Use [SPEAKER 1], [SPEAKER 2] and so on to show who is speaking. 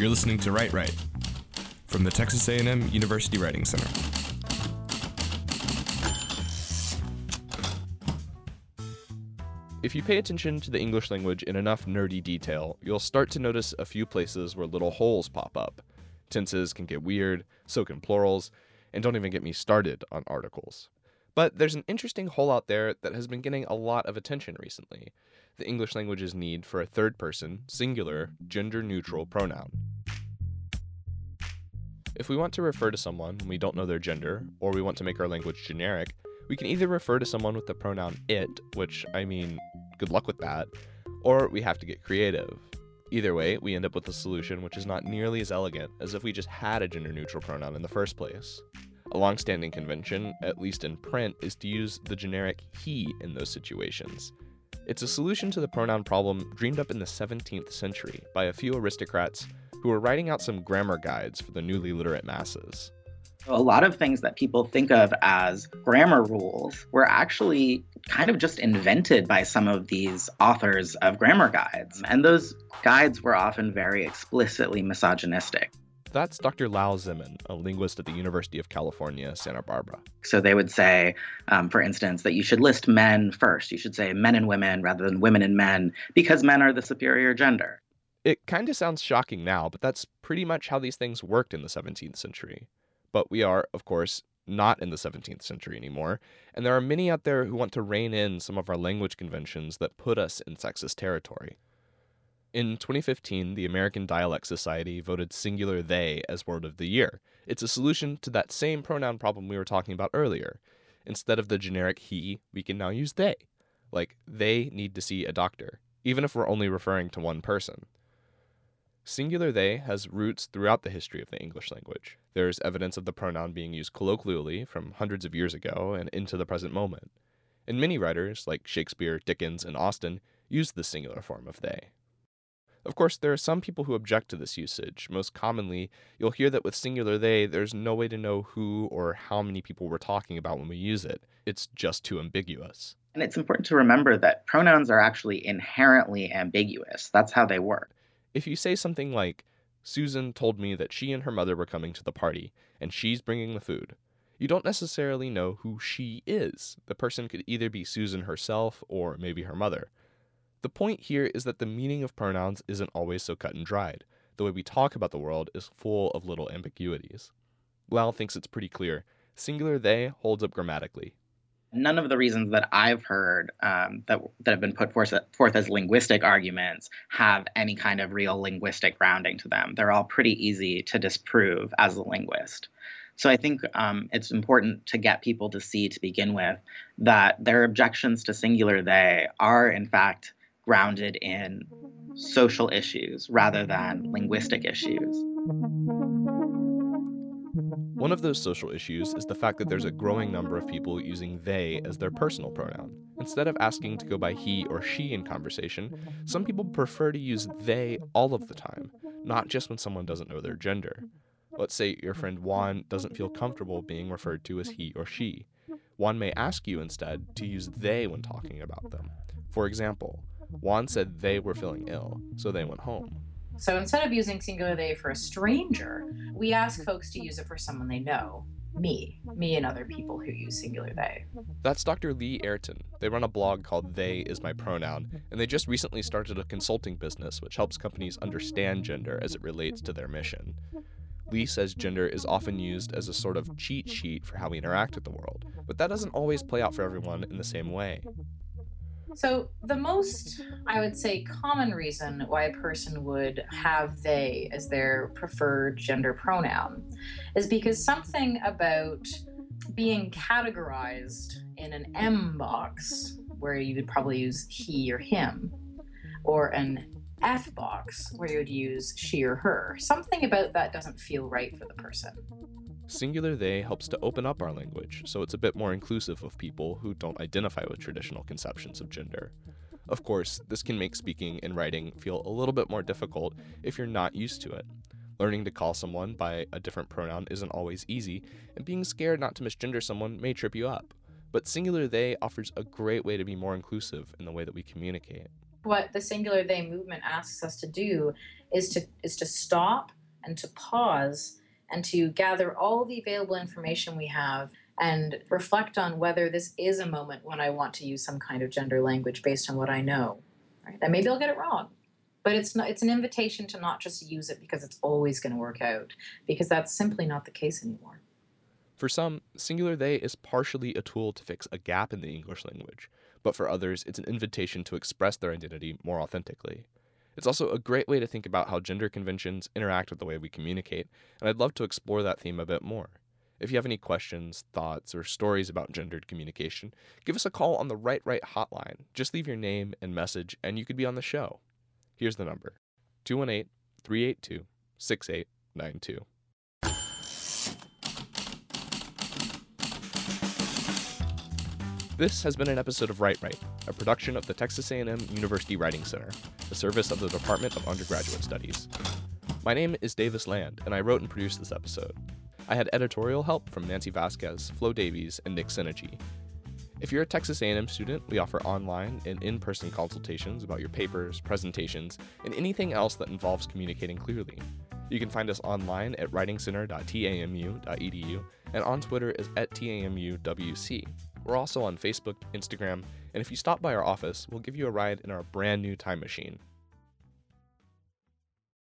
[SPEAKER 1] You're listening to Write Right from the Texas A&M University Writing Center.
[SPEAKER 2] If you pay attention to the English language in enough nerdy detail, you'll start to notice a few places where little holes pop up. Tenses can get weird, so can plurals, and don't even get me started on articles. But there's an interesting hole out there that has been getting a lot of attention recently the English language's need for a third person, singular, gender neutral pronoun. If we want to refer to someone when we don't know their gender, or we want to make our language generic, we can either refer to someone with the pronoun it, which, I mean, good luck with that, or we have to get creative. Either way, we end up with a solution which is not nearly as elegant as if we just had a gender neutral pronoun in the first place. A long-standing convention, at least in print, is to use the generic he in those situations. It's a solution to the pronoun problem dreamed up in the 17th century by a few aristocrats who were writing out some grammar guides for the newly literate masses.
[SPEAKER 3] A lot of things that people think of as grammar rules were actually kind of just invented by some of these authors of grammar guides. And those guides were often very explicitly misogynistic.
[SPEAKER 2] That's Dr. Lal Zimman, a linguist at the University of California, Santa Barbara.
[SPEAKER 3] So they would say, um, for instance, that you should list men first. You should say men and women rather than women and men because men are the superior gender.
[SPEAKER 2] It kind of sounds shocking now, but that's pretty much how these things worked in the 17th century. But we are, of course, not in the 17th century anymore, and there are many out there who want to rein in some of our language conventions that put us in sexist territory. In 2015, the American Dialect Society voted singular they as word of the year. It's a solution to that same pronoun problem we were talking about earlier. Instead of the generic he, we can now use they. Like, they need to see a doctor, even if we're only referring to one person. Singular they has roots throughout the history of the English language. There's evidence of the pronoun being used colloquially from hundreds of years ago and into the present moment. And many writers, like Shakespeare, Dickens, and Austen, use the singular form of they. Of course, there are some people who object to this usage. Most commonly, you'll hear that with singular they, there's no way to know who or how many people we're talking about when we use it. It's just too ambiguous.
[SPEAKER 3] And it's important to remember that pronouns are actually inherently ambiguous. That's how they work.
[SPEAKER 2] If you say something like, Susan told me that she and her mother were coming to the party, and she's bringing the food, you don't necessarily know who she is. The person could either be Susan herself or maybe her mother. The point here is that the meaning of pronouns isn't always so cut and dried. The way we talk about the world is full of little ambiguities. Lal thinks it's pretty clear. Singular they holds up grammatically.
[SPEAKER 3] None of the reasons that I've heard um, that that have been put forth, forth as linguistic arguments have any kind of real linguistic grounding to them. They're all pretty easy to disprove as a linguist. So I think um, it's important to get people to see to begin with that their objections to singular they are in fact grounded in social issues rather than linguistic issues.
[SPEAKER 2] One of those social issues is the fact that there's a growing number of people using they as their personal pronoun. Instead of asking to go by he or she in conversation, some people prefer to use they all of the time, not just when someone doesn't know their gender. Let's say your friend Juan doesn't feel comfortable being referred to as he or she. Juan may ask you instead to use they when talking about them. For example, Juan said they were feeling ill, so they went home.
[SPEAKER 4] So instead of using singular they for a stranger, we ask folks to use it for someone they know. Me, me and other people who use singular they.
[SPEAKER 2] That's Dr. Lee Airton. They run a blog called They Is My Pronoun, and they just recently started a consulting business which helps companies understand gender as it relates to their mission. Lee says gender is often used as a sort of cheat sheet for how we interact with the world, but that doesn't always play out for everyone in the same way.
[SPEAKER 4] So, the most, I would say, common reason why a person would have they as their preferred gender pronoun is because something about being categorized in an M box, where you would probably use he or him, or an F box, where you would use she or her, something about that doesn't feel right for the person.
[SPEAKER 2] Singular they helps to open up our language so it's a bit more inclusive of people who don't identify with traditional conceptions of gender. Of course, this can make speaking and writing feel a little bit more difficult if you're not used to it. Learning to call someone by a different pronoun isn't always easy, and being scared not to misgender someone may trip you up. But singular they offers a great way to be more inclusive in the way that we communicate.
[SPEAKER 4] what the singular they movement asks us to do is to is to stop and to pause and to gather all the available information we have and reflect on whether this is a moment when I want to use some kind of gender language based on what I know. Right? And maybe I'll get it wrong. But it's not it's an invitation to not just use it because it's always going to work out, because that's simply not the case anymore.
[SPEAKER 2] For some, singular they is partially a tool to fix a gap in the English language, but for others, it's an invitation to express their identity more authentically. It's also a great way to think about how gender conventions interact with the way we communicate, and I'd love to explore that theme a bit more. If you have any questions, thoughts, or stories about gendered communication, give us a call on the Write Right hotline. Just leave your name and message, and you could be on the show. Here's the number 218 382 6892. This has been an episode of Write Right, a production of the Texas A&M University Writing Center, a service of the Department of Undergraduate Studies. My name is Davis Land, and I wrote and produced this episode. I had editorial help from Nancy Vasquez, Flo Davies, and Nick Synergy. If you're a Texas A&M student, we offer online and in-person consultations about your papers, presentations, and anything else that involves communicating clearly. You can find us online at writingcenter.tamu.edu and on Twitter as at TAMUWC. We're also on Facebook, Instagram, and if you stop by our office, we'll give you a ride in our brand new time machine.